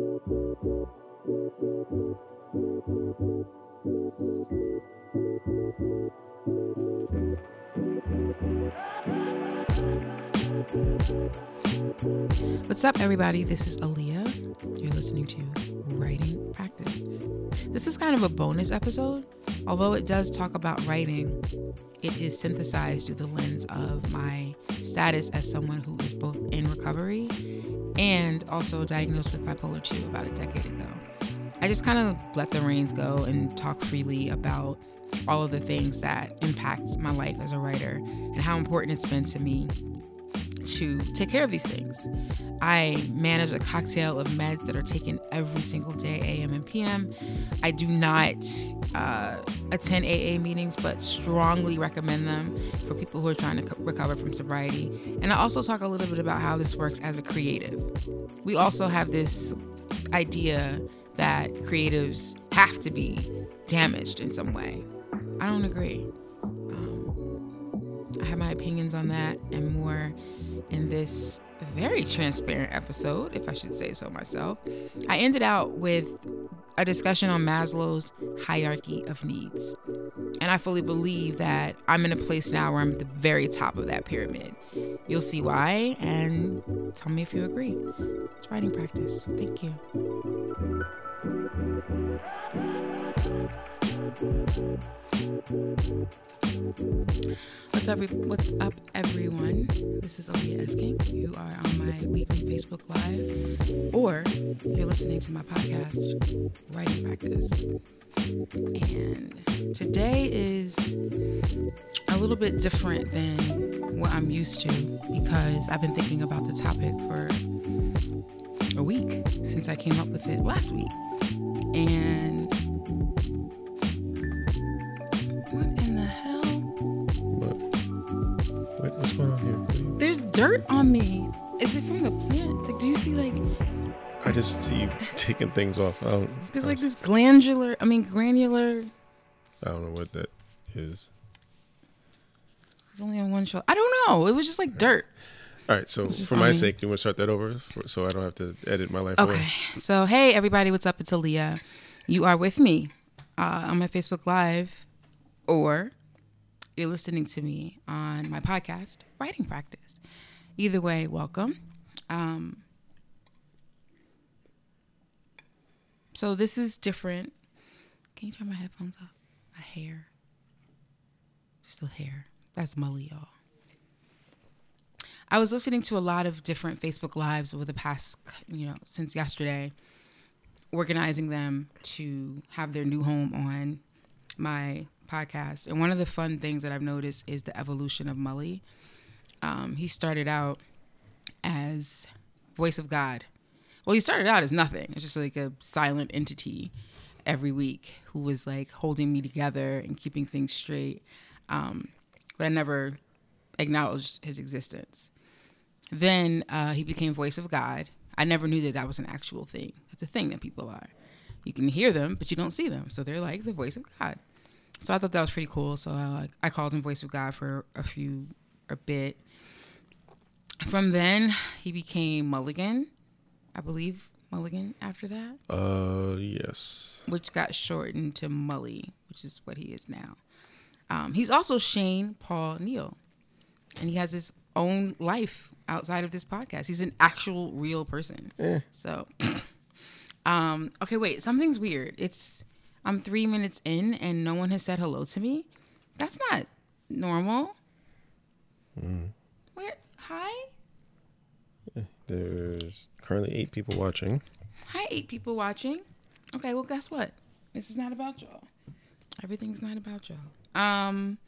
What's up, everybody? This is Aliya. You're listening to Writing Practice. This is kind of a bonus episode. Although it does talk about writing, it is synthesized through the lens of my status as someone who is both in recovery and also diagnosed with bipolar 2 about a decade ago. I just kind of let the reins go and talk freely about all of the things that impact my life as a writer and how important it's been to me to take care of these things. I manage a cocktail of meds that are taken every single day, AM and PM. I do not uh, attend AA meetings, but strongly recommend them for people who are trying to co- recover from sobriety. And I also talk a little bit about how this works as a creative. We also have this idea that creatives have to be damaged in some way. I don't agree. Um, I have my opinions on that and more in this very transparent episode, if I should say so myself. I ended out with a discussion on Maslow's hierarchy of needs. And I fully believe that I'm in a place now where I'm at the very top of that pyramid. You'll see why and tell me if you agree. It's writing practice. Thank you. What's up? What's up, everyone? This is Aliya S. King. You are on my weekly Facebook Live, or you're listening to my podcast, Writing Practice. And today is a little bit different than what I'm used to because I've been thinking about the topic for a week since I came up with it last week. And dirt on me. Is it from the plant? Like, do you see like I just see you taking things off. I don't. there's like this glandular? I mean, granular. I don't know what that is. It's only on one shoulder. I don't know. It was just like dirt. All right, so for my me. sake, you want to start that over, for, so I don't have to edit my life away. Okay. So, hey, everybody, what's up? It's Aliya. You are with me uh, on my Facebook Live, or you're listening to me on my podcast, Writing Practice. Either way, welcome. Um, so, this is different. Can you turn my headphones off? My hair. Still hair. That's Mully, y'all. I was listening to a lot of different Facebook Lives over the past, you know, since yesterday, organizing them to have their new home on my podcast. And one of the fun things that I've noticed is the evolution of Mully. Um, he started out as voice of God. Well, he started out as nothing. It's just like a silent entity every week who was like holding me together and keeping things straight. Um, but I never acknowledged his existence. Then uh, he became voice of God. I never knew that that was an actual thing. It's a thing that people are. You can hear them, but you don't see them. So they're like the voice of God. So I thought that was pretty cool. So I, I called him voice of God for a few, a bit. From then, he became Mulligan, I believe Mulligan after that, Uh, yes. which got shortened to Mully, which is what he is now. Um, he's also Shane Paul Neal, and he has his own life outside of this podcast. He's an actual real person. So, um, okay, wait, something's weird. It's I'm three minutes in and no one has said hello to me. That's not normal. Where? Hi, There's currently eight people watching. hi, eight people watching. Okay, well, guess what? This is not about y'all. Everything's not about y'all. Um.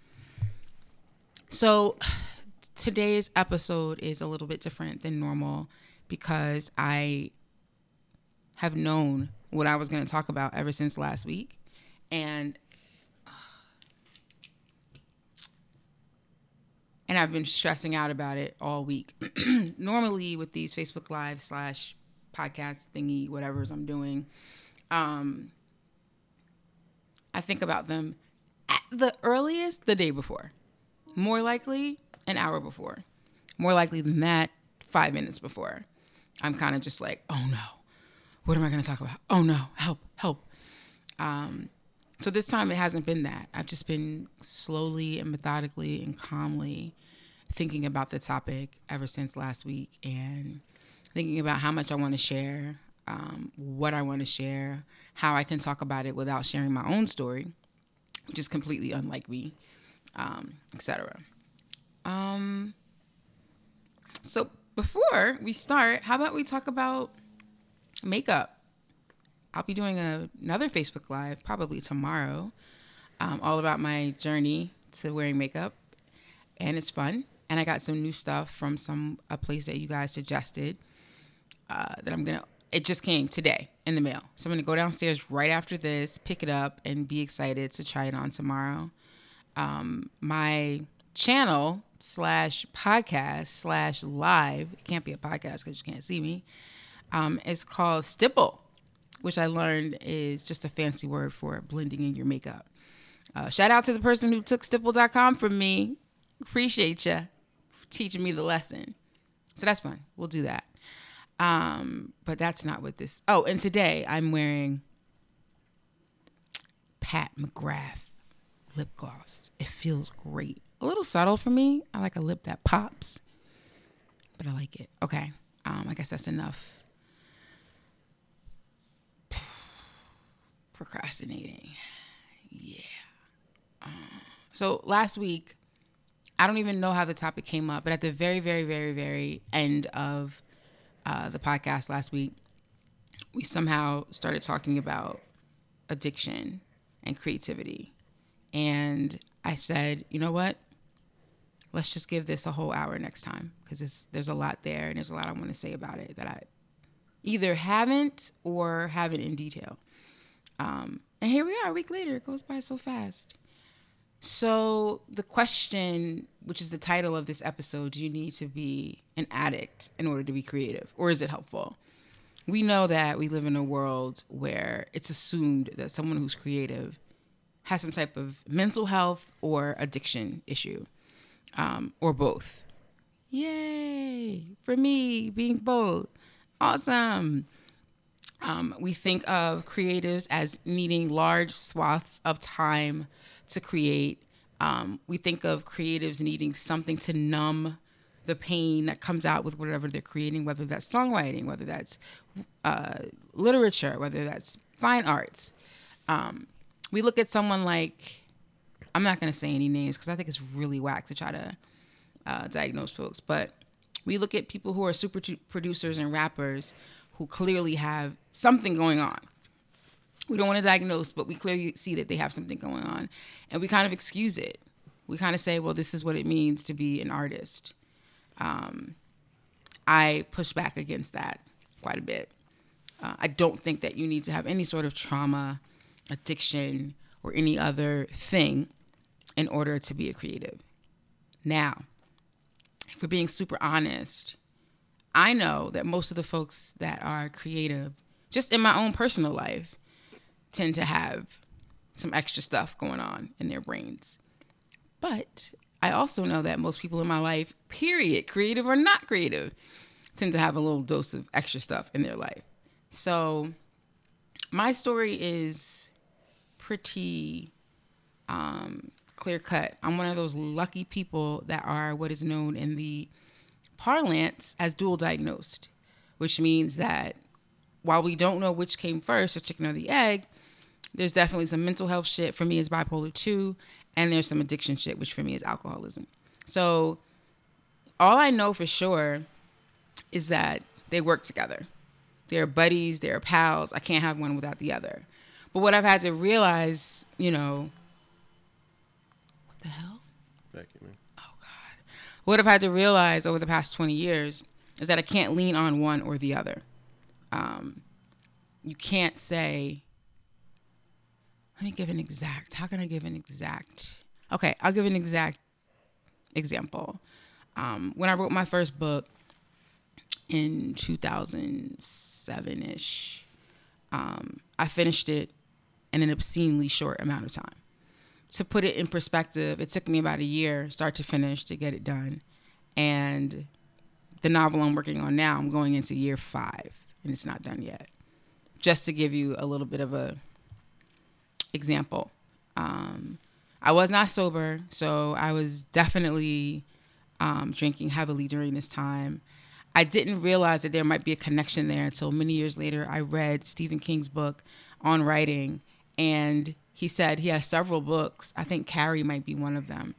So today's episode is a little bit different than normal because I have known what I was going to talk about ever since last week. And and I've been stressing out about it all week. Normally with these Facebook Live slash podcast thingy, whatever's I'm doing, um, I think about them at the earliest the day before. More likely an hour before. More likely than that, five minutes before. I'm kind of just like, oh no, what am I going to talk about? Oh no, help, help. Um, so this time it hasn't been that. I've just been slowly and methodically and calmly thinking about the topic ever since last week and thinking about how much I want to share, um, what I want to share, how I can talk about it without sharing my own story, which is completely unlike me, um, etc. Um, so before we start, how about we talk about makeup? I'll be doing a, another Facebook Live probably tomorrow, um, all about my journey to wearing makeup, and it's fun. And I got some new stuff from some a place that you guys suggested uh, that I'm gonna. It just came today in the mail, so I'm gonna go downstairs right after this, pick it up, and be excited to try it on tomorrow. Um, my channel slash podcast slash live it can't be a podcast because you can't see me. Um, it's called Stipple which I learned is just a fancy word for blending in your makeup. Uh, shout out to the person who took stipple.com from me. Appreciate you teaching me the lesson. So that's fun. We'll do that. Um, but that's not what this. Oh, and today I'm wearing Pat McGrath lip gloss. It feels great. A little subtle for me. I like a lip that pops, but I like it. Okay. Um, I guess that's enough procrastinating. Yeah. Um, so last week, I don't even know how the topic came up, but at the very, very, very, very end of uh, the podcast last week, we somehow started talking about addiction and creativity. And I said, you know what? Let's just give this a whole hour next time because there's a lot there and there's a lot I want to say about it that I either haven't or haven't in detail. Um, and here we are a week later. It goes by so fast. So, the question, which is the title of this episode, do you need to be an addict in order to be creative, or is it helpful? We know that we live in a world where it's assumed that someone who's creative has some type of mental health or addiction issue, um, or both. Yay! For me, being both. Awesome. Um, we think of creatives as needing large swaths of time to create. Um, we think of creatives needing something to numb the pain that comes out with whatever they're creating, whether that's songwriting, whether that's uh, literature, whether that's fine arts. Um, we look at someone like, I'm not going to say any names because I think it's really whack to try to uh, diagnose folks, but we look at people who are super producers and rappers who clearly have something going on. We don't want to diagnose, but we clearly see that they have something going on. And we kind of excuse it. We kind of say, well, this is what it means to be an artist. Um, I push back against that quite a bit. Uh, I don't think that you need to have any sort of trauma, addiction, or any other thing in order to be a creative. Now, if we're being super honest, I know that most of the folks that are creative, just in my own personal life, tend to have some extra stuff going on in their brains. But I also know that most people in my life, period, creative or not creative, tend to have a little dose of extra stuff in their life. So my story is pretty um, clear cut. I'm one of those lucky people that are what is known in the parlance as dual diagnosed, which means that while we don't know which came first, the chicken or the egg, there's definitely some mental health shit. For me, is bipolar 2, and there's some addiction shit, which for me is alcoholism. So all I know for sure is that they work together. They're buddies, they're pals. I can't have one without the other. But what I've had to realize, you know, what the hell? What I've had to realize over the past 20 years is that I can't lean on one or the other. Um, you can't say, let me give an exact, how can I give an exact? Okay, I'll give an exact example. Um, when I wrote my first book in 2007 ish, um, I finished it in an obscenely short amount of time to put it in perspective, it took me about a year, start to finish, to get it done. And the novel I'm working on now, I'm going into year five, and it's not done yet. just to give you a little bit of a example. Um, I was not sober, so I was definitely um, drinking heavily during this time. I didn't realize that there might be a connection there until many years later. I read Stephen King's book on writing, and he said he has several books. I think Carrie might be one of them.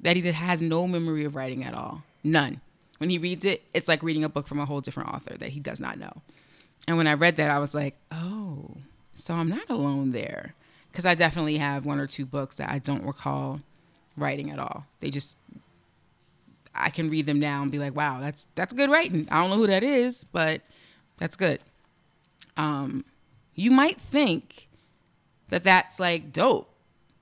That he has no memory of writing at all, none. When he reads it, it's like reading a book from a whole different author that he does not know. And when I read that, I was like, oh, so I'm not alone there. Because I definitely have one or two books that I don't recall writing at all. They just, I can read them now and be like, wow, that's that's good writing. I don't know who that is, but that's good. Um, you might think that that's like dope,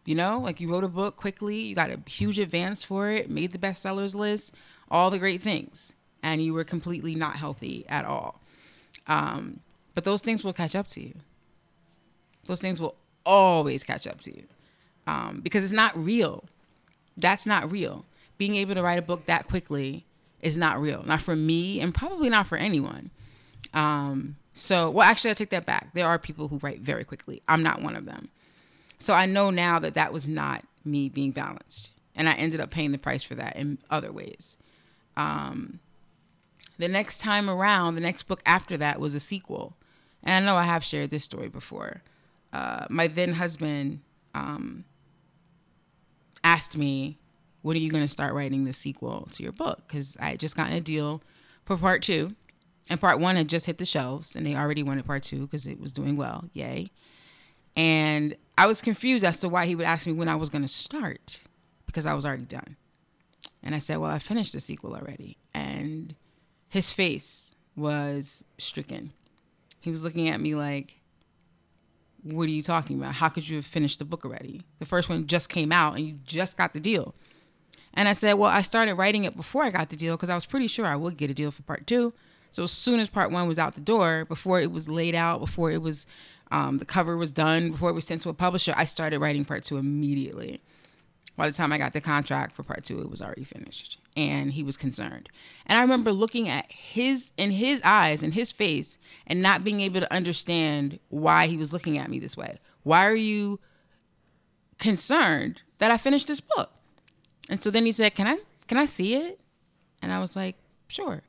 you know, like you wrote a book quickly, you got a huge advance for it, made the bestsellers list, all the great things, and you were completely not healthy at all. Um, but those things will catch up to you. Those things will always catch up to you um, because it's not real. That's not real. Being able to write a book that quickly is not real. Not for me, and probably not for anyone. Um, so, well, actually, I take that back. There are people who write very quickly. I'm not one of them. So I know now that that was not me being balanced, and I ended up paying the price for that in other ways. Um, the next time around, the next book after that was a sequel. And I know I have shared this story before. Uh, my then husband um, asked me, When are you going to start writing the sequel to your book? Because I had just gotten a deal for part two. And part one had just hit the shelves, and they already wanted part two because it was doing well. Yay. And I was confused as to why he would ask me when I was going to start because I was already done. And I said, Well, I finished the sequel already. And his face was stricken. He was looking at me like, What are you talking about? How could you have finished the book already? The first one just came out and you just got the deal. And I said, Well, I started writing it before I got the deal because I was pretty sure I would get a deal for part two. So as soon as part one was out the door, before it was laid out, before it was um, the cover was done, before it was sent to a publisher, I started writing part two immediately by the time I got the contract for part two, it was already finished. And he was concerned. And I remember looking at his in his eyes and his face and not being able to understand why he was looking at me this way. Why are you concerned that I finished this book? And so then he said, Can I can I see it? And I was like, Sure.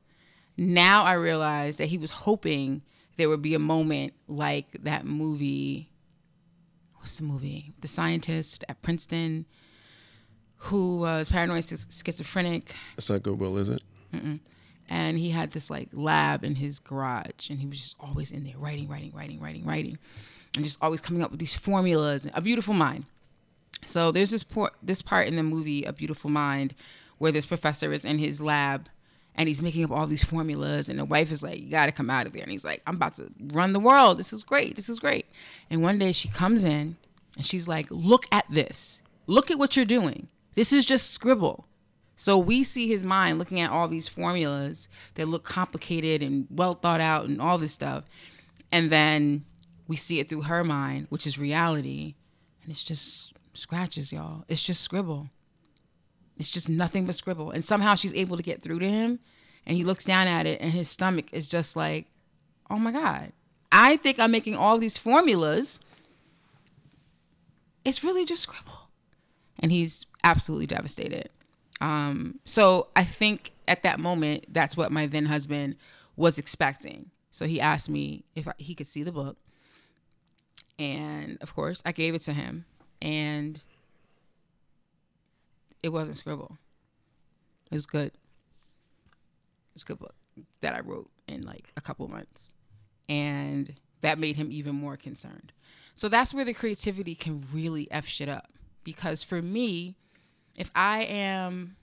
Now I realized that he was hoping there would be a moment like that movie. What's the movie? The scientist at Princeton who was paranoid schizophrenic. It's not Goodwill, is it? Mm-mm. And he had this like lab in his garage, and he was just always in there writing, writing, writing, writing, writing, and just always coming up with these formulas. A Beautiful Mind. So there's this por- this part in the movie, A Beautiful Mind, where this professor is in his lab and he's making up all these formulas and the wife is like you got to come out of there and he's like i'm about to run the world this is great this is great and one day she comes in and she's like look at this look at what you're doing this is just scribble. So we see his mind looking at all these formulas that look complicated and well thought out and all this stuff. And then we see it through her mind, which is reality. And it's just scratches, y'all. It's just scribble. It's just nothing but scribble. And somehow she's able to get through to him. And he looks down at it and his stomach is just like, oh my God. I think I'm making all these formulas. It's really just scribble and he's absolutely devastated. Um, so I think at that moment, that's what my then husband was expecting. So he asked me if I, he could see the book. And of course, I gave it to him. And it wasn't scribble. It was good. It's a good book that I wrote in like a couple months. And that made him even more concerned. So that's where the creativity can really F shit up because for me, if I am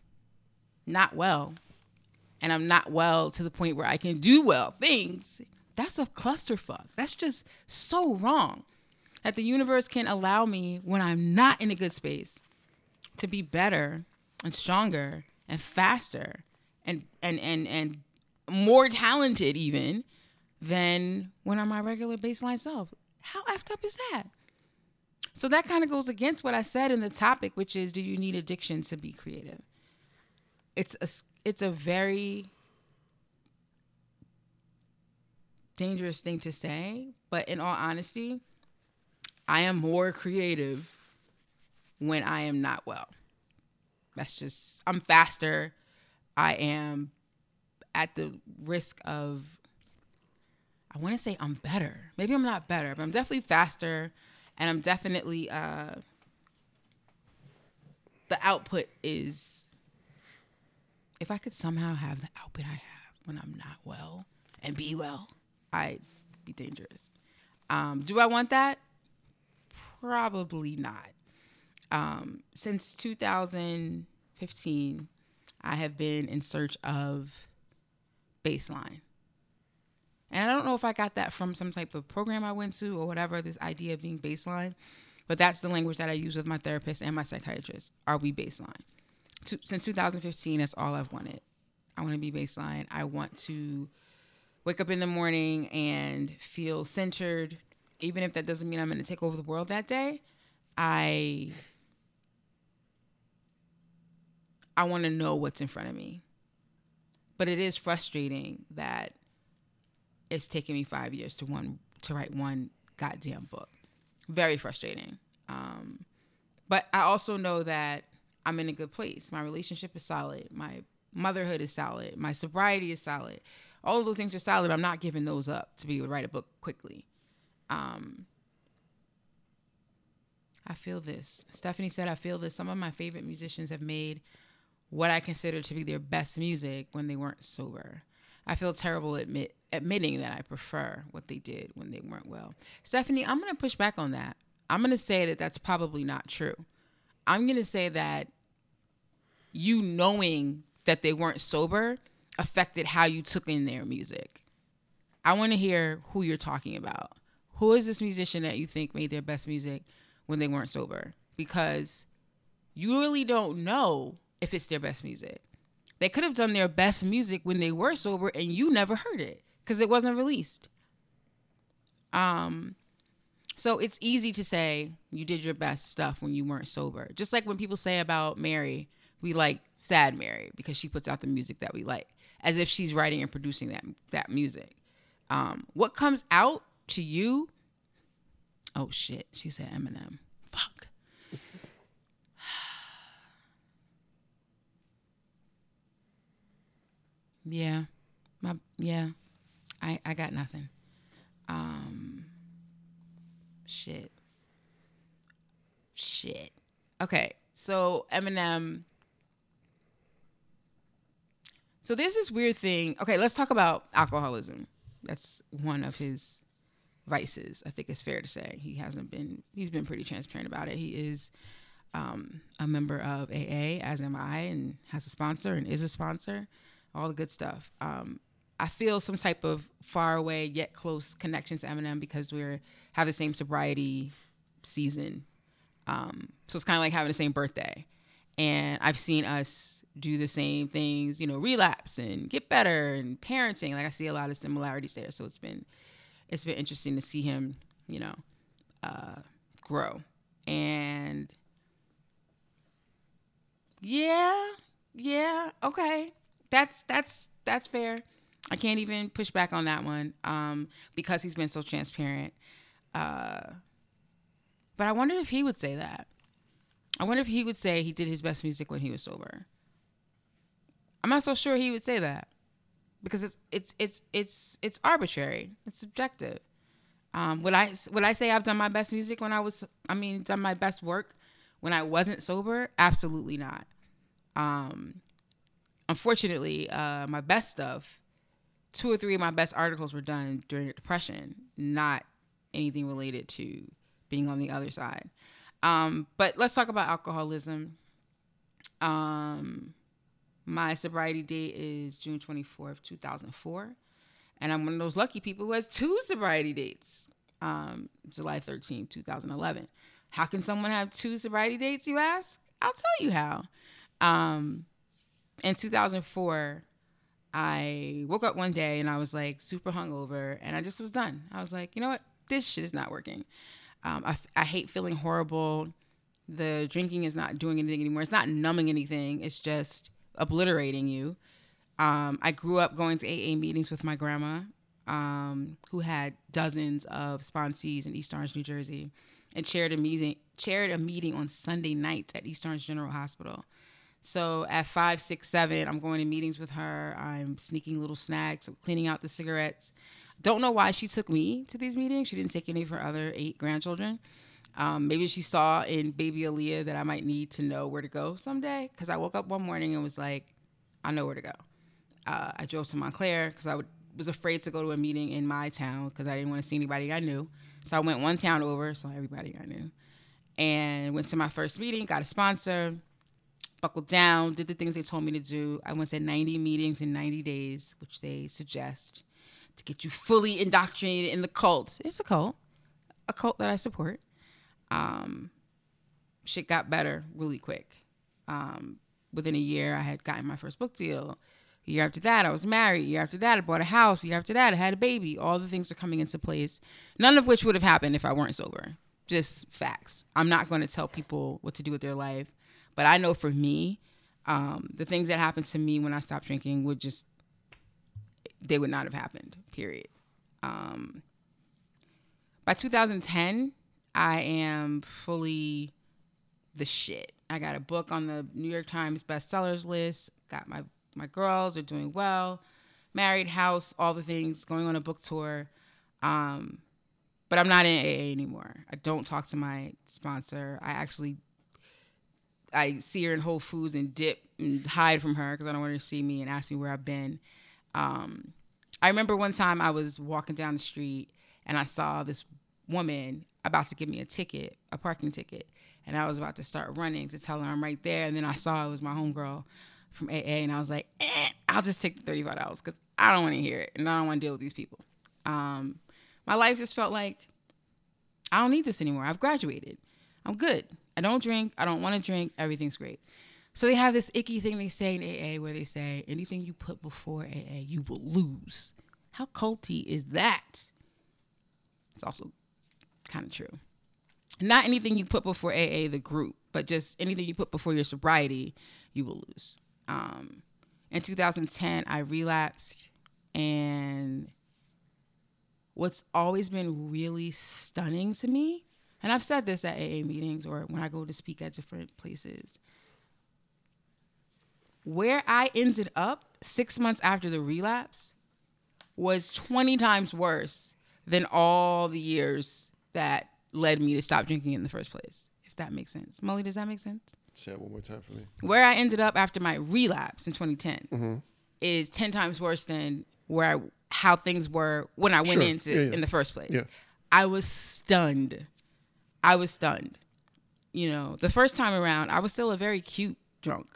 not well and I'm not well to the point where I can do well things, that's a clusterfuck. That's just so wrong. That the universe can allow me when I'm not in a good space to be better and stronger and faster and and and and more talented even than when I'm my regular baseline self. How effed up is that? So that kind of goes against what I said in the topic, which is, do you need addiction to be creative? It's a it's a very dangerous thing to say, but in all honesty, I am more creative when I am not well. That's just, I'm faster. I am at the risk of, I want to say I'm better. Maybe I'm not better, but I'm definitely faster and I'm definitely, uh, the output is, if I could somehow have the output I have when I'm not well and be well, I'd be dangerous. Um, do I want that? Probably not. Um, since 2015, I have been in search of baseline. And I don't know if I got that from some type of program I went to or whatever, this idea of being baseline, but that's the language that I use with my therapist and my psychiatrist. Are we baseline? To, since 2015, that's all I've wanted. I want to be baseline. I want to wake up in the morning and feel centered, even if that doesn't mean I'm going to take over the world that day. I I want to know what's in front of me. But it is frustrating that it's taken me five years to one to write one goddamn book. Very frustrating. Um, but I also know that I'm in a good place. My relationship is solid. My motherhood is solid. My sobriety is solid. All of those things are solid. I'm not giving those up to be able to write a book quickly. Um, I feel this. Stephanie said, I feel this. Some of my favorite musicians have made what I consider to be their best music when they weren't sober. I feel terrible admit, admitting that I prefer what they did when they weren't well. Stephanie, I'm going to push back on that. I'm going to say that that's probably not true. I'm going to say that you knowing that they weren't sober affected how you took in their music. I want to hear who you're talking about. Who is this musician that you think made their best music when they weren't sober? Because you really don't know if it's their best music. They could have done their best music when they were sober and you never heard it because it wasn't released. Um so it's easy to say you did your best stuff when you weren't sober. Just like when people say about Mary, we like sad Mary because she puts out the music that we like, as if she's writing and producing that that music. Um, what comes out to you? Oh shit, she said Eminem. Fuck. Yeah. My yeah. I I got nothing. Um shit. Shit. Okay. So Eminem So there's this weird thing. Okay, let's talk about alcoholism. That's one of his vices. I think it's fair to say. He hasn't been he's been pretty transparent about it. He is um, a member of AA, as am I, and has a sponsor and is a sponsor all the good stuff. Um, I feel some type of far away yet close connection to Eminem because we're have the same sobriety season. Um, so it's kind of like having the same birthday. And I've seen us do the same things, you know, relapse and get better and parenting. Like I see a lot of similarities there. So it's been it's been interesting to see him, you know, uh, grow. And yeah, yeah, okay that's that's that's fair. I can't even push back on that one um, because he's been so transparent. Uh, but I wonder if he would say that. I wonder if he would say he did his best music when he was sober. I'm not so sure he would say that because it's it's it's it's it's arbitrary. It's subjective. Um, would I would I say I've done my best music when I was I mean done my best work when I wasn't sober? Absolutely not. Um, unfortunately, uh, my best stuff, two or three of my best articles were done during depression, not anything related to being on the other side. Um, but let's talk about alcoholism. Um, my sobriety date is June 24th, 2004. And I'm one of those lucky people who has two sobriety dates um, July 13th, 2011. How can someone have two sobriety dates, you ask? I'll tell you how. Um, in 2004, I woke up one day and I was like super hungover and I just was done. I was like, you know what? This shit is not working. Um, I, I hate feeling horrible. The drinking is not doing anything anymore. It's not numbing anything. It's just obliterating you. Um, I grew up going to AA meetings with my grandma. um, who had dozens of sponsees in East Orange, New Jersey, and chaired a meeting chaired a meeting on Sunday nights at East Orange General Hospital. So at five, six, seven, I'm going to meetings with her. I'm sneaking little snacks. I'm cleaning out the cigarettes. Don't know why she took me to these meetings. She didn't take any of her other eight grandchildren. Um, maybe she saw in baby Aliya that I might need to know where to go someday. Because I woke up one morning and was like, I know where to go. Uh, I drove to Montclair because I would, was afraid to go to a meeting in my town because I didn't want to see anybody I knew. So I went one town over, saw everybody I knew, and went to my first meeting. Got a sponsor, buckled down, did the things they told me to do. I went to 90 meetings in 90 days, which they suggest to get you fully indoctrinated in the cult. It's a cult, a cult that I support. Um, shit got better really quick. Um, within a year, I had gotten my first book deal. A year after that, I was married. A year after that, I bought a house. A year after that, I had a baby. All the things are coming into place. None of which would have happened if I weren't sober. Just facts. I'm not going to tell people what to do with their life, but I know for me, um, the things that happened to me when I stopped drinking would just they would not have happened. Period. Um, by 2010, I am fully the shit. I got a book on the New York Times bestsellers list. Got my my girls are doing well. Married, house, all the things. Going on a book tour. Um, but I'm not in AA anymore. I don't talk to my sponsor. I actually I see her in Whole Foods and dip and hide from her because I don't want her to see me and ask me where I've been. Um, I remember one time I was walking down the street and I saw this woman about to give me a ticket, a parking ticket, and I was about to start running to tell her I'm right there. And then I saw it was my homegirl from AA, and I was like, eh, I'll just take the thirty-five dollars because I don't want to hear it and I don't want to deal with these people. Um, my life just felt like I don't need this anymore. I've graduated. I'm good. I don't drink. I don't want to drink. Everything's great. So they have this icky thing they say in AA where they say anything you put before AA, you will lose. How culty is that? It's also kind of true. Not anything you put before AA, the group, but just anything you put before your sobriety, you will lose. Um, in 2010, I relapsed, and what's always been really stunning to me, and I've said this at AA meetings or when I go to speak at different places where I ended up six months after the relapse was 20 times worse than all the years that led me to stop drinking in the first place, if that makes sense. Mully, does that make sense? Say it one more time for me. Where I ended up after my relapse in 2010 mm-hmm. is 10 times worse than where I, how things were when I went Sure. into Yeah, yeah. in the first place. Yeah. I was stunned. I was stunned. You know, the first time around, I was still a very cute drunk.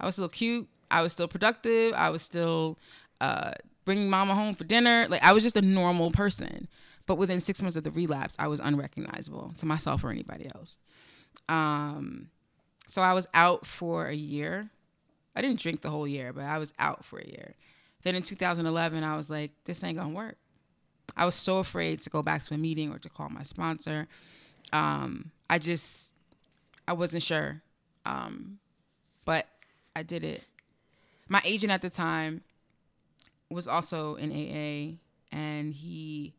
I was still cute. I was still productive. I was still uh, bringing mama home for dinner. Like I was just a normal person. But within six months of the relapse, I was unrecognizable to myself or anybody else. Um, so I was out for a year. I didn't drink the whole year, but I was out for a year. Then in 2011, I was like, this ain't gonna work. I was so afraid to go back to a meeting or to call my sponsor. Um, I just, I wasn't sure. Um, but I did it. My agent at the time was also in AA, and he,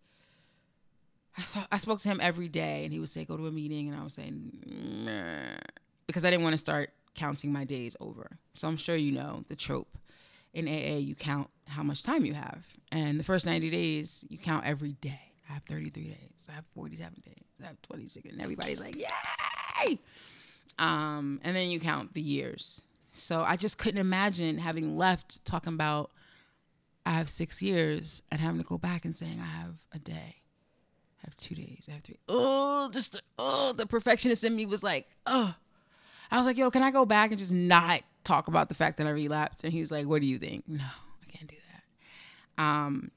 I, saw, I spoke to him every day, and he would say, go to a meeting, and I was saying, nah, because I didn't want to start counting my days over. So I'm sure you know the trope. In AA, you count how much time you have. And the first 90 days, you count every day. I have 33 days. I have 47 days. Have 26. And everybody's like, yay! Um, and then you count the years. So I just couldn't imagine having left talking about I have six years and having to go back and saying I have a day. I have two days. I have three. Oh, just oh, the perfectionist in me was like, oh. I was like, yo, can I go back and just not talk about the fact that I relapsed? And he's like, what do you think? No, I can't do that. Um,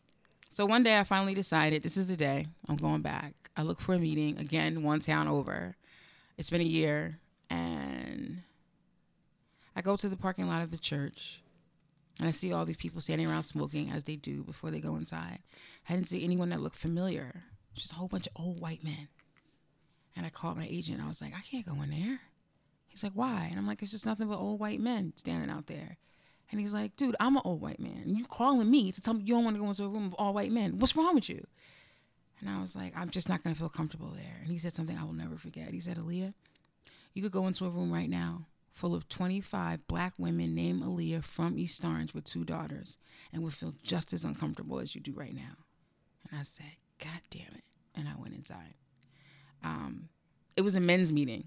so one day I finally decided this is the day I'm going back. I look for a meeting again, one town over. It's been a year, and I go to the parking lot of the church, and I see all these people standing around smoking as they do before they go inside. I didn't see anyone that looked familiar, just a whole bunch of old white men. And I called my agent. I was like, I can't go in there. He's like, why? And I'm like, it's just nothing but old white men standing out there. And he's like, dude, I'm an old white man. You calling me to tell me you don't want to go into a room of all white men. What's wrong with you? And I was like, I'm just not going to feel comfortable there. And he said something I will never forget. He said, Aliya, you could go into a room right now full of 25 black women named Aliya from East Orange with two daughters and would feel just as uncomfortable as you do right now. And I said, God damn it. And I went inside. Um, it was a men's meeting,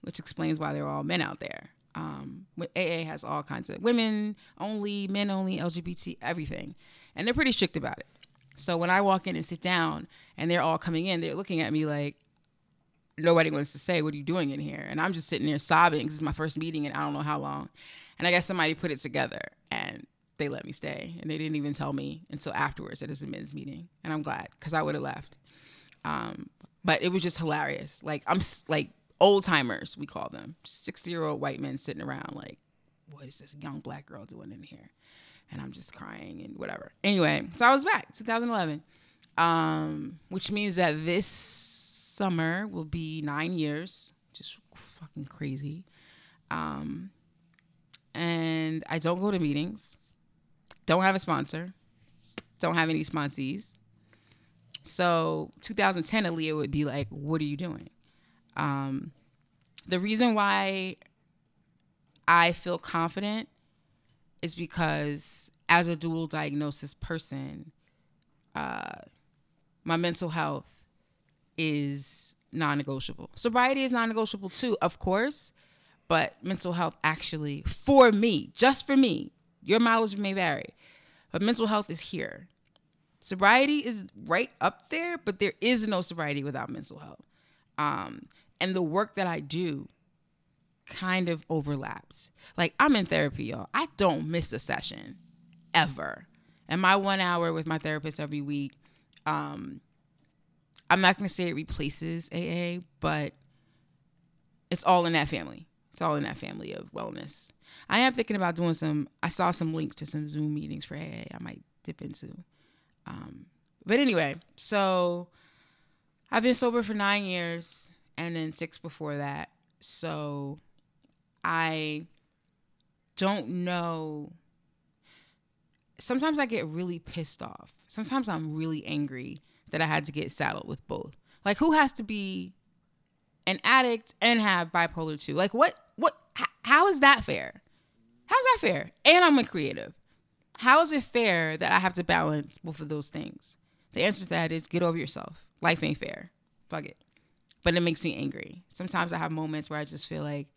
which explains why there were all men out there. Um, AA has all kinds of women only, men only, LGBT, everything. And they're pretty strict about it. So when I walk in and sit down and they're all coming in, they're looking at me like, nobody wants to say, What are you doing in here? And I'm just sitting there sobbing because it's my first meeting and I don't know how long. And I guess somebody put it together and they let me stay. And they didn't even tell me until afterwards that it's a men's meeting. And I'm glad because I would have left. Um, but it was just hilarious. Like, I'm like old timers, we call them 60 year old white men sitting around, like, what is this young black girl doing in here? And I'm just crying and whatever. Anyway, so I was back 2011, um, which means that this summer will be nine years, just fucking crazy. Um, and I don't go to meetings, don't have a sponsor, don't have any sponsees. So 2010, Aliya would be like, "What are you doing?" Um, the reason why I feel confident is because as a dual diagnosis person, uh, my mental health is non-negotiable. Sobriety is non-negotiable too, of course, but mental health actually for me, just for me, your mileage may vary, but mental health is here. Sobriety is right up there, but there is no sobriety without mental health. Um, and the work that I do kind of overlaps. Like I'm in therapy, y'all. I don't miss a session ever. And my one hour with my therapist every week, um, I'm not gonna say it replaces AA, but it's all in that family. It's all in that family of wellness. I am thinking about doing some. I saw some links to some Zoom meetings for AA. I might dip into. Um, but anyway, so I've been sober for nine years, and then six before that. So I don't know. Sometimes I get really pissed off. Sometimes I'm really angry that I had to get saddled with both. Like, who has to be an addict and have bipolar 2? Like, what, what, how is that fair? How's that fair? And I'm a creative. How is it fair that I have to balance both of those things? The answer to that is get over yourself. Life ain't fair. Fuck it. But it makes me angry. Sometimes I have moments where I just feel like,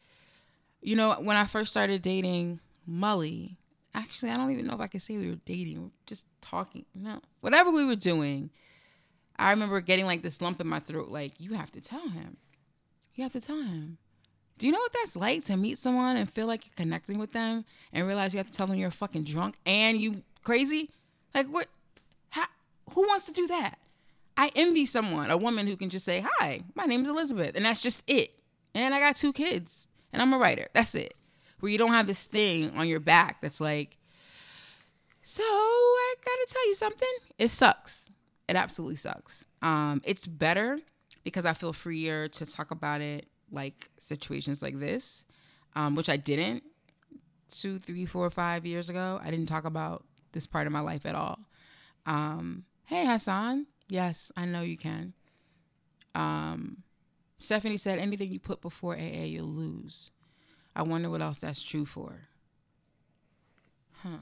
you know, when I first started dating Mully, actually, I don't even know if I can say we were dating. We were just talking. No, whatever we were doing, I remember getting like this lump in my throat, like, you have to tell him. You have to tell him. Do you know what that's like to meet someone and feel like you're connecting with them and realize you have to tell them you're fucking drunk and you crazy? Like what how, who wants to do that? I envy someone, a woman who can just say, "Hi, my name is Elizabeth," and that's just it. And I got two kids, and I'm a writer. That's it. Where you don't have this thing on your back that's like, "So I gotta tell you something." It sucks. It absolutely sucks. Um, it's better because I feel freer to talk about it, like situations like this, um, which I didn't two, three, four, five years ago. I didn't talk about this part of my life at all. Um, hey, Hassan. Yes, I know you can. Um, Stephanie said, anything you put before AA, you'll lose. I wonder what else that's true for. Huh.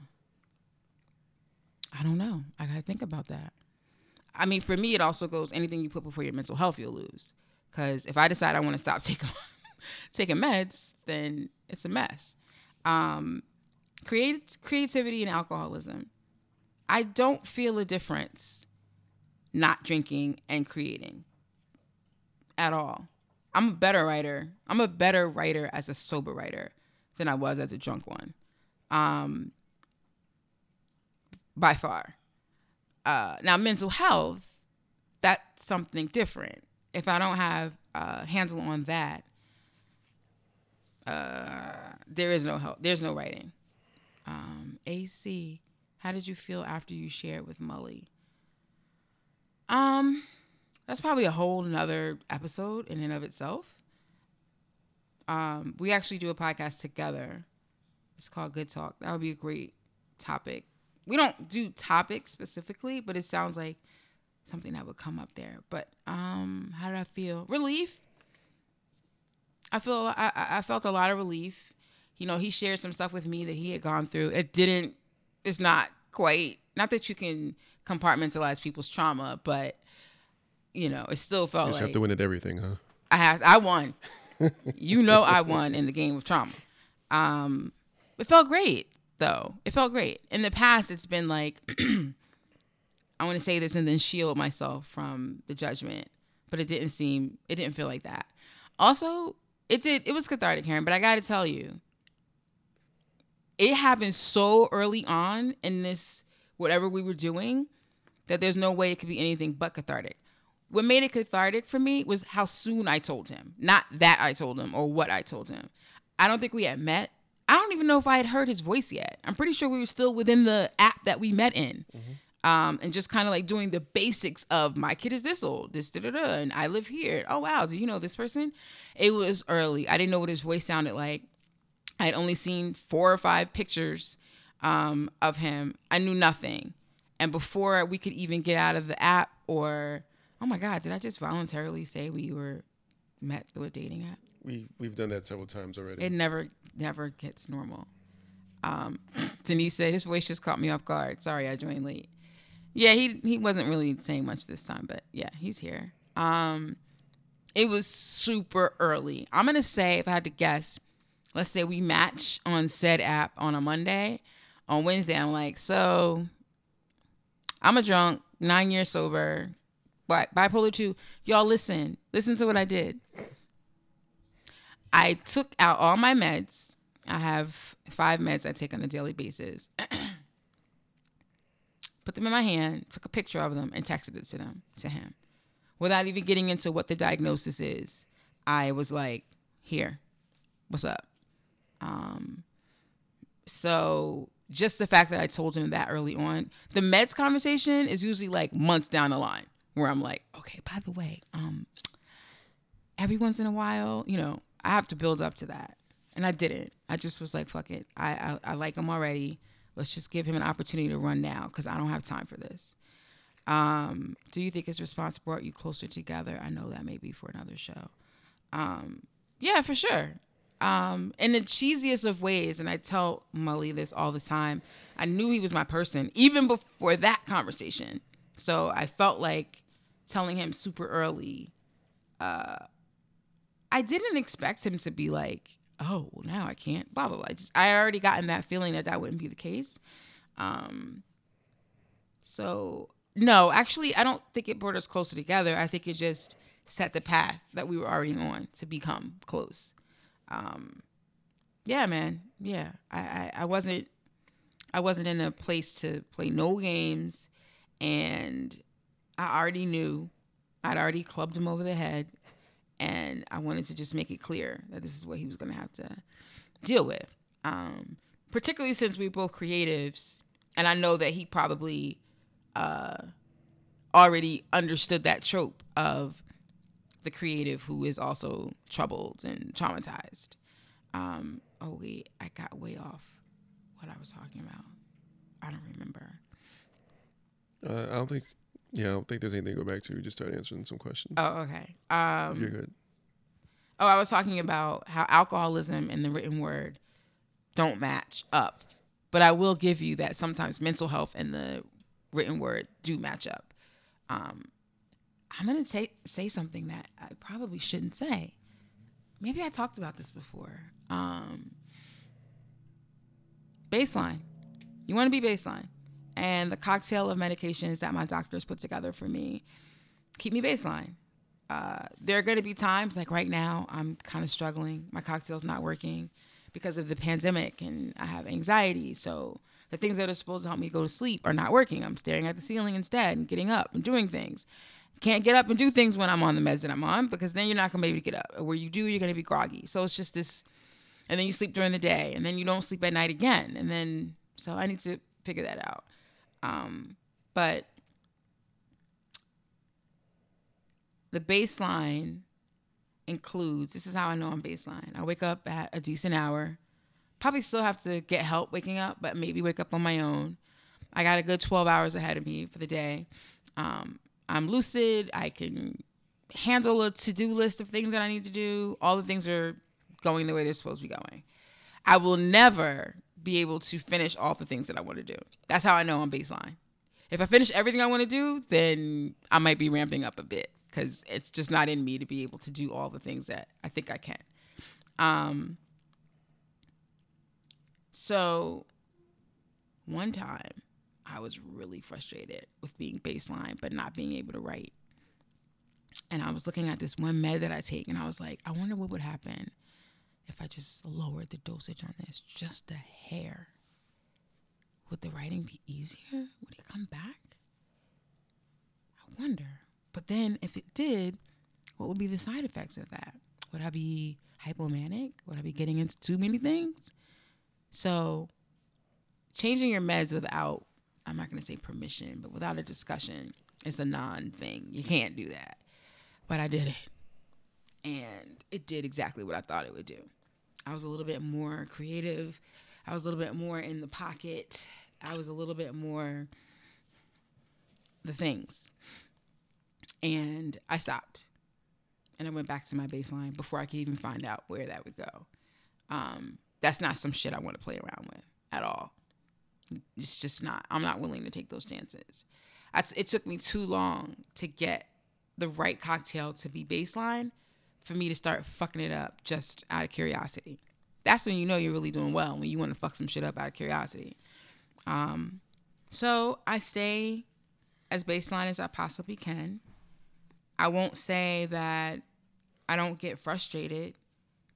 I don't know. I got to think about that. I mean, for me, it also goes anything you put before your mental health, you'll lose. Because if I decide I want to stop taking taking meds, then it's a mess. Um, creativity and alcoholism. I don't feel a difference not drinking and creating at all. I'm a better writer. I'm a better writer as a sober writer than I was as a drunk one. Um, by far. Uh, now, mental health, that's something different. If I don't have a handle on that, uh, there is no help. There's no writing. Um, AC, how did you feel after you shared with Mully? Um, that's probably a whole another episode in and of itself. Um, we actually do a podcast together. It's called Good Talk. That would be a great topic. We don't do topics specifically, but it sounds like something that would come up there. But um, how did I feel? Relief. I feel I, I felt a lot of relief. You know, he shared some stuff with me that he had gone through. It didn't. It's not quite. Not that you can compartmentalize people's trauma, but you know, it still felt You just like have to win at everything, huh? I have I won. you know I won in the game of trauma. Um it felt great though. It felt great. In the past it's been like I want to say this and then shield myself from the judgment, but it didn't seem it didn't feel like that. Also, it did it was cathartic, Karen, but I got to tell you it happened so early on in this whatever we were doing that there's no way it could be anything but cathartic. What made it cathartic for me was how soon I told him, not that I told him or what I told him. I don't think we had met. I don't even know if I had heard his voice yet. I'm pretty sure we were still within the app that we met in. Um, and just kind of like doing the basics of my kid is this old, this da da da, and I live here. Oh wow, do you know this person? It was early. I didn't know what his voice sounded like. I had only seen four or five pictures um, of him. I knew nothing. And before we could even get out of the app, or oh my God, did I just voluntarily say we were met through a dating app? We we've done that several times already. It never, never gets normal. Um, Denise said his voice just caught me off guard. Sorry, I joined late. Yeah, he he wasn't really saying much this time, but yeah, he's here. Um, it was super early. I'm gonna say if I had to guess, let's say we match on said app on a Monday. On Wednesday, I'm like, so I'm a drunk, nine years sober, bipolar two. Y'all listen, listen to what I did. I took out all my meds. I have five meds I take on a daily basis. Put them in my hand, took a picture of them, and texted it to them to him, without even getting into what the diagnosis is. I was like, "Here, what's up?" Um, so just the fact that I told him that early on, the meds conversation is usually like months down the line, where I'm like, "Okay, by the way, um, every once in a while, you know, I have to build up to that. And I didn't. I just was like, fuck it. I I, I like him already. Let's just give him an opportunity to run now because I don't have time for this. Um, do you think his response brought you closer together? I know that may be for another show. Um, yeah, for sure. Um, in the cheesiest of ways, and I tell Molly this all the time, I knew he was my person even before that conversation. So I felt like telling him super early uh, I didn't expect him to be like, oh, well, now I can't, blah, blah, blah. I, just, I already gotten that feeling that that wouldn't be the case. Um, so, no, actually, I don't think it brought us closer together. I think it just set the path that we were already on to become close. Um, yeah, man. Yeah. I, I, I wasn't I wasn't in a place to play no games and I already knew I'd already clubbed him over the head and I wanted to just make it clear that this is what he was going to have to deal with. Um, particularly since we're both creatives, and I know that he probably uh, already understood that trope of the creative who is also troubled and traumatized. Um, oh wait, I got way off what I was talking about. I don't remember. Uh, I don't think. Yeah, I don't think there's anything to go back to. We just started answering some questions. Oh, okay. Um, You're good. Oh, I was talking about how alcoholism and the written word don't match up. But I will give you that sometimes mental health and the written word do match up. Um, I'm going to say something that I probably shouldn't say. Maybe I talked about this before. Um, baseline. You want to be baseline. And the cocktail of medications that my doctors put together for me keep me baseline. Uh, there are going to be times like right now i'm kind of struggling. My cocktail's not working because of the pandemic and i have anxiety. So the things that are supposed to help me go to sleep are not working. I'm staring at the ceiling instead and getting up and doing things. Can't get up and do things when i'm on the meds that i'm on because then you're not going to be able to get up. Where you do you're going to be groggy. So it's just this and then you sleep during the day and then you don't sleep at night again. And then so i need to figure that out um, but the baseline includes this is how I know I'm baseline. I wake up at a decent hour, Probably still have to get help waking up, but maybe wake up on my own. I got a good 12 hours ahead of me for the day. Um, I'm lucid. I can handle a to do list of things that I need to do. All the things are going the way they're supposed to be going. I will never be able to finish all the things that I want to do. That's how I know I'm baseline. If I finish everything I want to do, then I might be ramping up a bit because it's just not in me to be able to do all the things that I think I can. Um, so one time I was really frustrated with being baseline but not being able to write. And I was looking at this one med that I take and I was like, I wonder what would happen if I just lowered the dosage on this just a hair. Would the writing be easier? Would it come back? I wonder. But then if it did, what would be the side effects of that? Would I be hypomanic? Would I be getting into too many things? So changing your meds without I'm not going to say permission, but without a discussion is a non thing. You can't do that. But I did it. And it did exactly what I thought it would do. I was a little bit more creative. I was a little bit more in the pocket. I was a little bit more the things. And I stopped. And I went back to my baseline before I could even find out where that would go. Um, that's not some shit I want to play around with at all. It's just not. I'm not willing to take those chances. it took me too long to get the right cocktail to be baseline for me to start fucking it up just out of curiosity. That's when you know you're really doing well when you want to fuck some shit up out of curiosity. Um, so I stay as baseline as I possibly can. I won't say that I don't get frustrated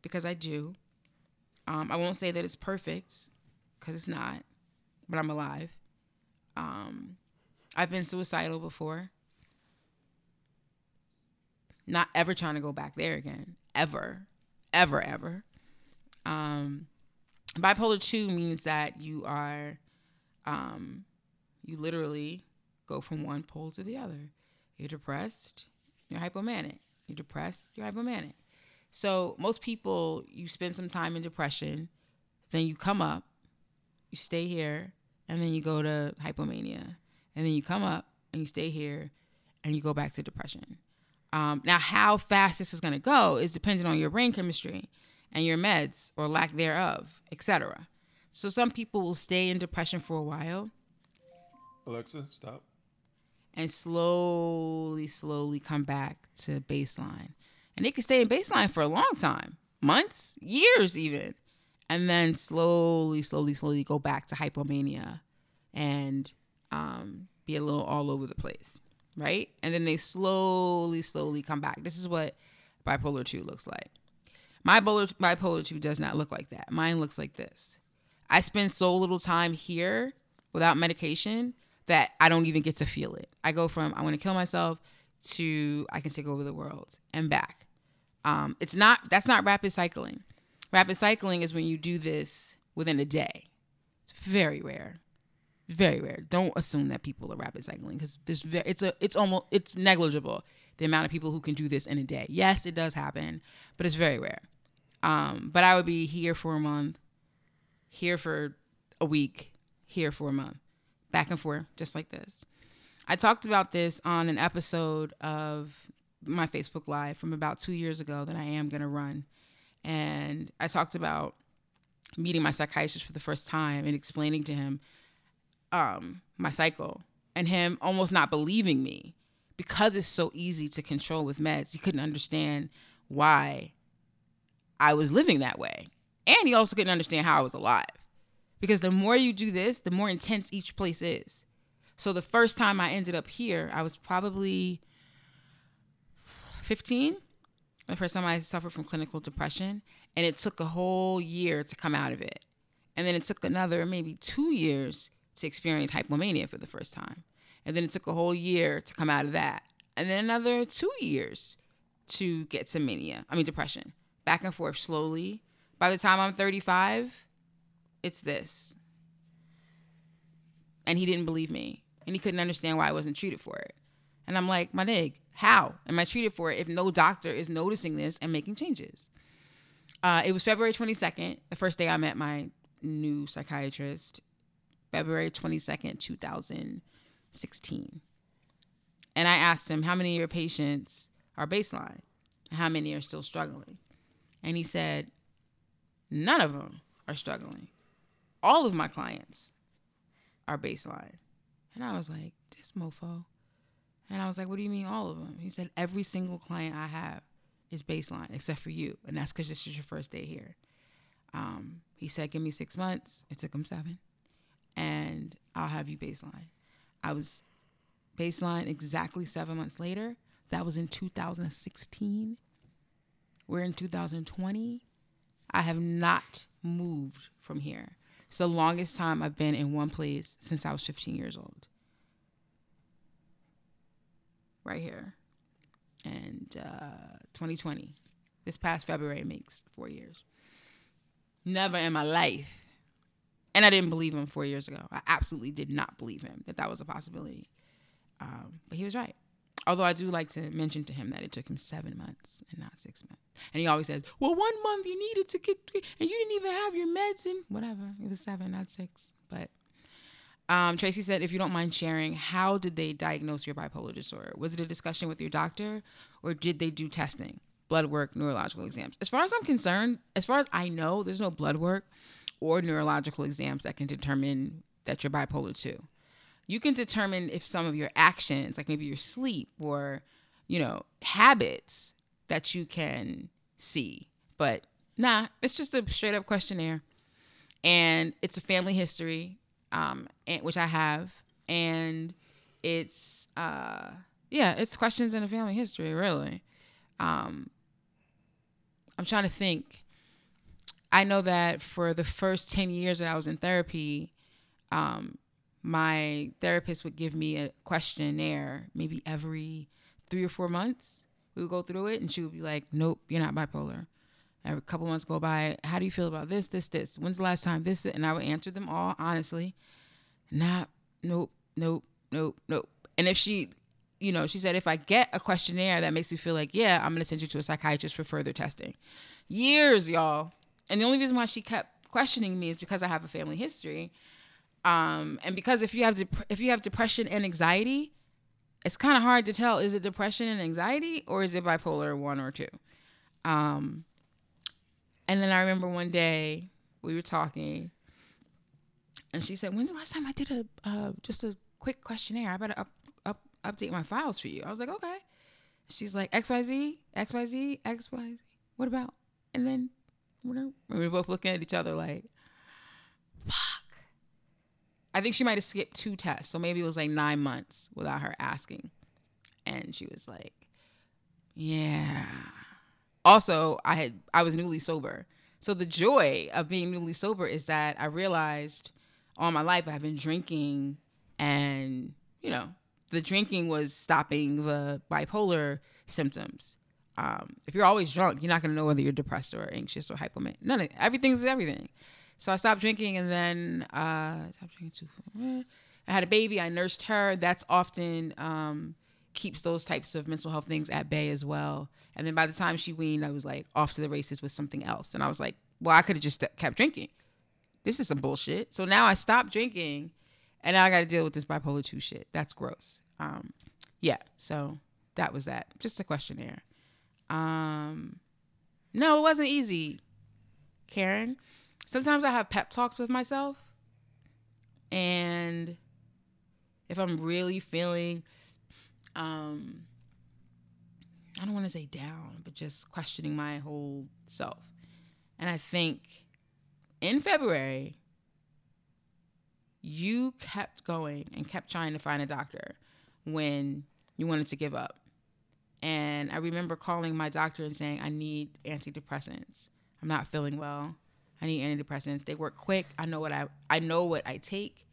because I do. Um, I won't say that it's perfect because it's not but I'm alive. Um, I've been suicidal before. Not ever trying to go back there again. Ever. Ever, ever. Um, bipolar 2 means that you are, um, you literally go from one pole to the other. You're depressed, you're hypomanic. You're depressed, you're hypomanic. So most people, you spend some time in depression, then you come up, you stay here, and then you go to hypomania, and then you come up and you stay here, and you go back to depression. Um, now, how fast this is going to go is dependent on your brain chemistry and your meds or lack thereof, etc. So some people will stay in depression for a while. Alexa, stop. And slowly, slowly come back to baseline. And they can stay in baseline for a long time months, years, even and then slowly, slowly, slowly go back to hypomania and um, be a little all over the place, right? And then they slowly, slowly come back. This is what bipolar 2 looks like. My bipolar, bipolar 2 does not look like that. Mine looks like this. I spend so little time here without medication that I don't even get to feel it. I go from I want to kill myself to I can take over the world and back. Um, it's not that's not rapid cycling. Rapid cycling is when you do this within a day. It's very rare. Very rare. Don't assume that people are rapid cycling because there's very, it's a it's almost it's negligible the amount of people who can do this in a day. Yes, it does happen, but it's very rare. Um, but I would be here for a month, here for a week, here for a month, back and forth, just like this. I talked about this on an episode of my Facebook Live from about two years ago that I am going to run and I talked about meeting my psychiatrist for the first time and explaining to him um, my cycle and him almost not believing me because it's so easy to control with meds. He couldn't understand why I was living that way. And he also couldn't understand how I was alive. Because the more you do this, the more intense each place is. So the first time I ended up here, I was probably 15 the first time I suffered from clinical depression, and it took a whole year to come out of it. And then it took another maybe two years to experience hypomania for the first time. And then it took a whole year to come out of that. And then another two years to get to mania, I mean, depression, back and forth slowly. By the time I'm 35, it's this. And he didn't believe me. And he couldn't understand why I wasn't treated for it. And I'm like, my nig, how am I treated for it if no doctor is noticing this and making changes? Uh, it was February 22nd, the first day I met my new psychiatrist, February 22nd, 2016. And I asked him, How many of your patients are baseline? How many are still struggling? And he said, None of them are struggling. All of my clients are baseline. And I was like, This mofo. And I was like, What do you mean, all of them? He said, Every single client I have is baseline except for you. And that's because this is your first day here. Um, he said, Give me six months. It took him seven. And I'll have you baseline. I was baseline exactly seven months later. That was in 2016. We're in 2020. I have not moved from here. It's the longest time I've been in one place since I was 15 years old. Right here. And uh, 2020. This past February makes four years. Never in my life. And I didn't believe him four years ago. I absolutely did not believe him that that was a possibility. Um, but he was right. Although I do like to mention to him that it took him seven months and not six months. And he always says, "Well, one month you needed to get, and you didn't even have your meds and whatever." It was seven, not six. But um, Tracy said, "If you don't mind sharing, how did they diagnose your bipolar disorder? Was it a discussion with your doctor, or did they do testing, blood work, neurological exams? As far as I'm concerned, as far as I know, there's no blood work or neurological exams that can determine that you're bipolar two." you can determine if some of your actions, like maybe your sleep or, you know, habits that you can see. But nah, it's just a straight up questionnaire. And it's a family history, um, and, which I have. And it's, uh, yeah, it's questions in a family history, really. Um, I'm trying to think. I know that for the first 10 years that I was in therapy, um, my therapist would give me a questionnaire maybe every three or four months. We would go through it and she would be like, Nope, you're not bipolar. Every couple months go by, how do you feel about this, this, this? When's the last time this? And I would answer them all honestly. Not, nope, nope, nope, nope. And if she, you know, she said, if I get a questionnaire that makes me feel like, yeah, I'm going to send you to a psychiatrist for further testing. Years, y'all. And the only reason why she kept questioning me is because I have a family history um, and because if you have dep- if you have depression and anxiety, it's kind of hard to tell is it depression and anxiety or is it bipolar one or two. Um, and then I remember one day we were talking, and she said, "When's the last time I did a uh, just a quick questionnaire? I better up, up update my files for you." I was like, "Okay." She's like, "X Y Z, X Y Z, X Y Z. What about?" And then we were both looking at each other like, "Fuck." I think she might have skipped two tests. So maybe it was like nine months without her asking. And she was like, Yeah. Also, I had I was newly sober. So the joy of being newly sober is that I realized all my life I've been drinking and, you know, the drinking was stopping the bipolar symptoms. Um, if you're always drunk, you're not gonna know whether you're depressed or anxious or hypomanic. None of everything's everything. So I stopped drinking and then uh, stopped drinking too. I had a baby. I nursed her. That's often um, keeps those types of mental health things at bay as well. And then by the time she weaned, I was like off to the races with something else. And I was like, well, I could have just kept drinking. This is some bullshit. So now I stopped drinking, and now I got to deal with this bipolar two shit. That's gross. Um, yeah. So that was that. Just a questionnaire. Um, no, it wasn't easy, Karen sometimes I have pep talks with myself. And if I'm really feeling um I don't want to say down, but just questioning my whole self. And I think in February you kept going and kept trying to find a doctor when you wanted to give up. And I remember calling my doctor and saying, I need antidepressants. I'm not feeling well. I need antidepressants. They work quick. I know what I I know what I take.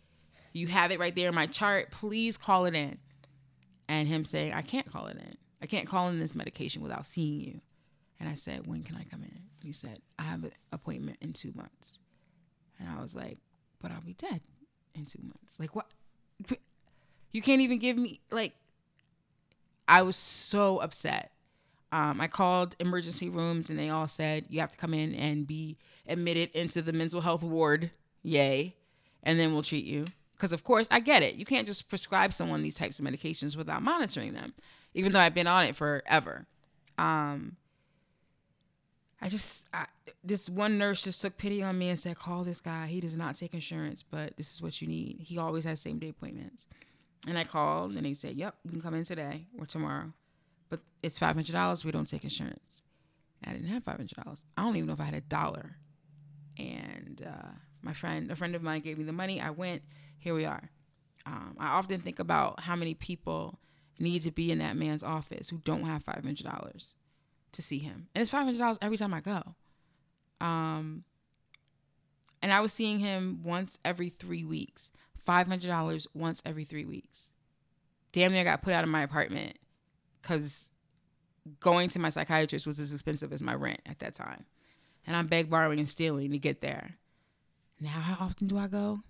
You have it right there in my chart. Please call it in. And him saying, I can't call it in. I can't call in this medication without seeing you. And I said, When can I come in? He said, I have an appointment in two months. And I was like, But I'll be dead in two months. Like, what? You can't even give me, like, I was so upset. Um, I called emergency rooms and they all said you have to come in and be admitted into the mental health ward. Yay. And then we'll treat you. Because, of course, I get it. You can't just prescribe someone these types of medications without monitoring them, even though I've been on it forever. Um, I just, I, this one nurse just took pity on me and said, call this guy. He does not take insurance, but this is what you need. He always has same day appointments. And I called and they said, yep, you can come in today or tomorrow but it's five hundred dollars. We don't take insurance. I didn't have five hundred dollars. I don't even know if I had a dollar. And uh, my friend, a friend of mine, gave me the money. I went. Here we are. Um, I often think about how many people need to be in that man's office who don't have five hundred dollars to see him, and it's five hundred dollars every time I go. Um, and I was seeing him once every three weeks. Five hundred dollars once every three weeks. Damn near got put out of my apartment because going to my psychiatrist was as expensive as my rent at that time. And I'm beg, borrowing, and stealing to get there. Now, how often do I go?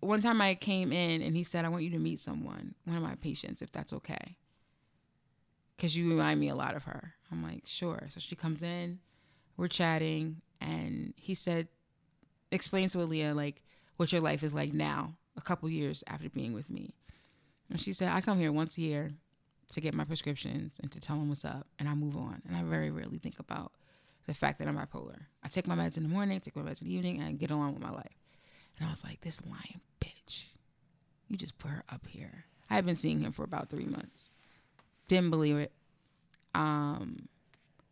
One time I came in and he said, I want you to meet someone, one of my patients, if that's okay. Because you remind me a lot of her. I'm like, sure. So she comes in, we're chatting, and he said, explains to Aliya, like, what your life is like now a couple years after being with me. And she said, I come here once a year to get my prescriptions and to tell them what's up, and I move on. And I very rarely think about the fact that I'm bipolar. I take my meds in the morning, take my meds in the evening, and I get along with my life. And I was like, this lying bitch, you just put her up here. I had been seeing him for about three months. Didn't believe it. Um,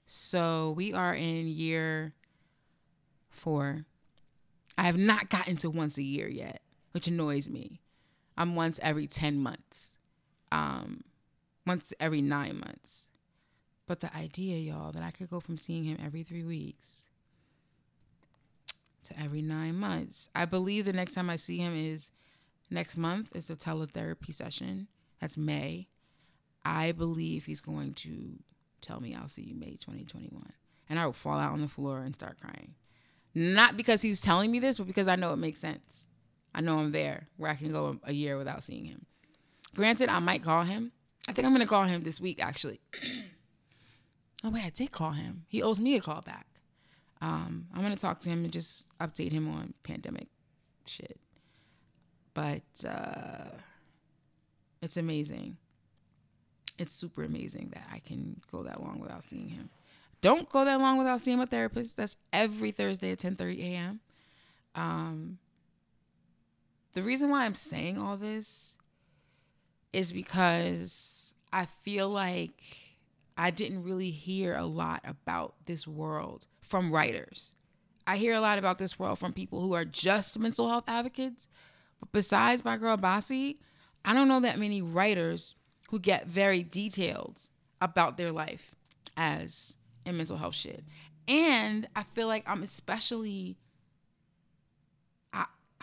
so we are in year four. I have not gotten to once a year yet which annoys me. I'm once every 10 months, um, once every nine months. But the idea, y'all, that I could go from seeing him every three weeks to every nine months. I believe the next time I see him is next month. It's a teletherapy session. That's May. I believe he's going to tell me I'll see you May 2021. And I will fall out on the floor and start crying. Not because he's telling me this, but because I know it makes sense. I know I'm there where I can go a year without seeing him. Granted, I might call him. I think I'm gonna call him this week actually. oh wait, I did call him. He owes me a call back. Um, I'm gonna talk to him and just update him on pandemic shit. But uh, it's amazing. It's super amazing that I can go that long without seeing him. Don't go that long without seeing a therapist. That's every Thursday at 10:30 a.m. Um, the reason why I'm saying all this is because I feel like I didn't really hear a lot about this world from writers. I hear a lot about this world from people who are just mental health advocates. But besides my girl Bassey, I don't know that many writers who get very detailed about their life as in mental health shit. And I feel like I'm especially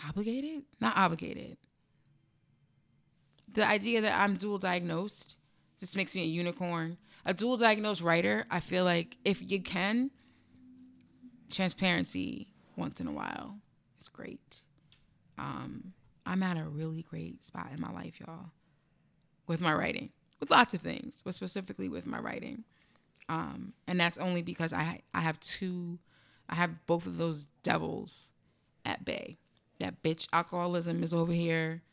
obligated? Not obligated. The idea that I'm dual diagnosed just makes me a unicorn. A dual diagnosed writer, I feel like if you can, transparency once in a while is great. Um, I'm at a really great spot in my life, y'all, with my writing, with lots of things, but specifically with my writing. Um, and that's only because I I have two, I have both of those devils at bay. That bitch alcoholism is over here.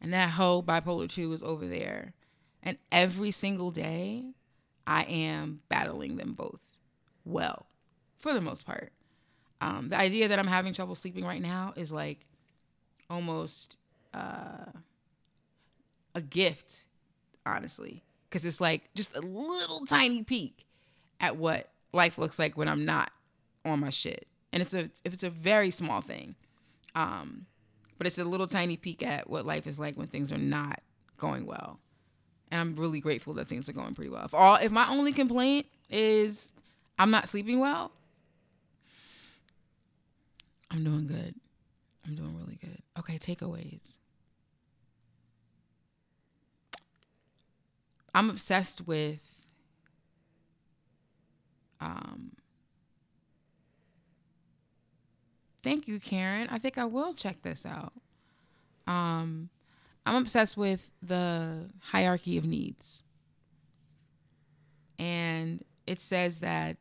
And that whole bipolar 2 is over there. And every single day, I am battling them both well, for the most part. Um, the idea that I'm having trouble sleeping right now is like almost uh, a gift, honestly, because it's like just a little tiny peek at what life looks like when I'm not on my shit and it's a if it's a very small thing, um, but it's a little tiny peek at what life is like when things are not going well. And I'm really grateful that things are going pretty well. If all if my only complaint is I'm not sleeping well, I'm doing good. I'm doing really good. Okay, takeaways. I'm obsessed with um Thank you, Karen. I think I will check this out. Um, I'm obsessed with the hierarchy of needs. And it says that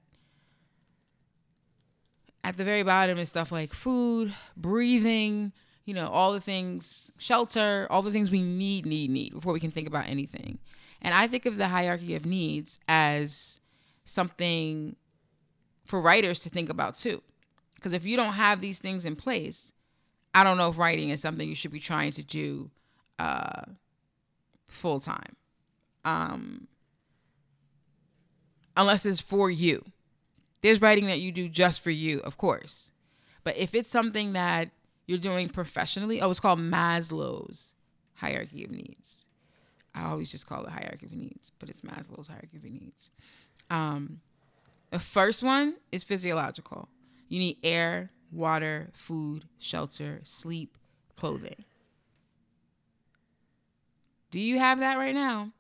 at the very bottom is stuff like food, breathing, you know, all the things, shelter, all the things we need, need, need before we can think about anything. And I think of the hierarchy of needs as something for writers to think about too. Because if you don't have these things in place, I don't know if writing is something you should be trying to do uh, full time. Um, unless it's for you. There's writing that you do just for you, of course. But if it's something that you're doing professionally, oh, it's called Maslow's hierarchy of needs. I always just call it hierarchy of needs, but it's Maslow's hierarchy of needs. Um, the first one is physiological. You need air, water, food, shelter, sleep, clothing. Do you have that right now?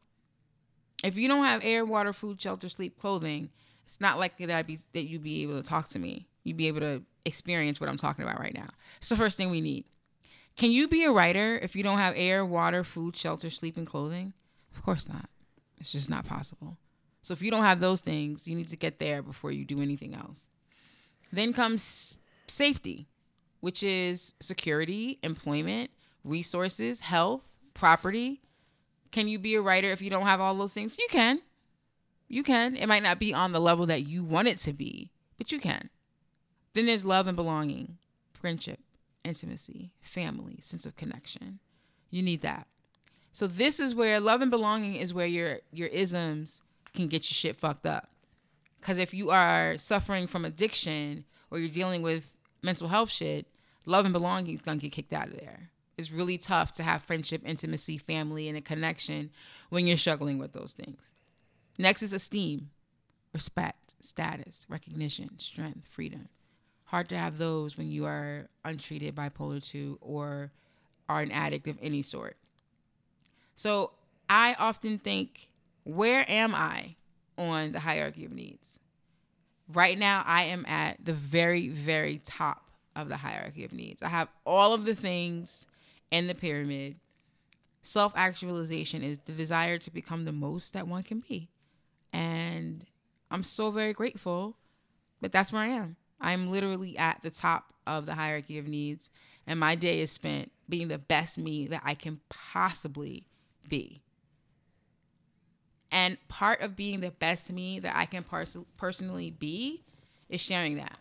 If you don't have air, water, food, shelter, sleep, clothing, it's not likely that I'd be that you'd be able to talk to me. You'd be able to experience what I'm talking about right now. It's the first thing we need. Can you be a writer if you don't have air, water, food, shelter, sleep, and clothing? Of course not. It's just not possible. So if you don't have those things, you need to get there before you do anything else. Then comes safety, which is security, employment, resources, health, property. Can you be a writer if you don't have all those things? You can. You can. It might not be on the level that you want it to be, but you can. Then there's love and belonging, friendship, intimacy, family, sense of connection. You need that. So this is where love and belonging is where your your isms can get your shit fucked up. Cuz if you are suffering from addiction or you're dealing with mental health shit, love and belonging is going to get kicked out of there. It's really tough to have friendship, intimacy, family and a connection when you're struggling with those things. Next is esteem, respect, status, recognition, strength, freedom. Hard to have those when you are untreated bipolar 2 or are an addict of any sort. So I often think, where am I on the hierarchy of needs? Right now, I am at the very, very top of the hierarchy of needs. I have all of the things in the pyramid. Self actualization is the desire to become the most that one can be. And I'm so very grateful, but that's where I am. I'm literally at the top of the hierarchy of needs, and my day is spent being the best me that I can possibly be. And part of being the best me that I can pers- personally be is sharing that.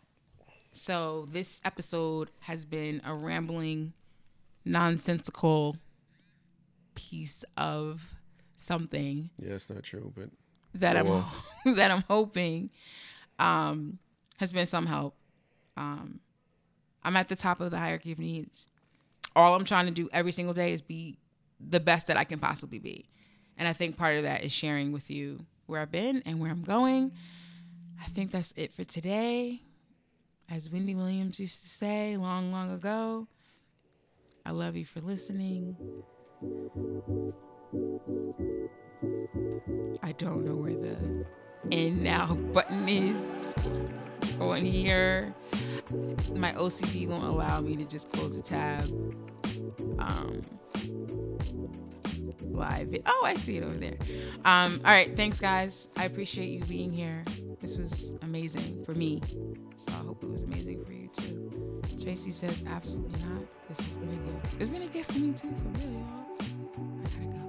So this episode has been a rambling, nonsensical piece of something. Yeah, it's not true, but that Oh, I'm well. that I'm hoping um, has been some help. Um, I'm at the top of the hierarchy of needs. All I'm trying to do every single day is be the best that I can possibly be, and I think part of that is sharing with you where I've been and where I'm going. I think that's it for today. As Wendy Williams used to say long, long ago, I love you for listening. I don't know where the end now button is on here. My OCD won't allow me to just close a tab. Um, live. Oh, I see it over there. Um, all right, thanks guys. I appreciate you being here. This was amazing for me. So I hope it was amazing for you too. Tracy says absolutely not. This has been a gift. It's been a gift for me too, for real, y'all. I gotta go.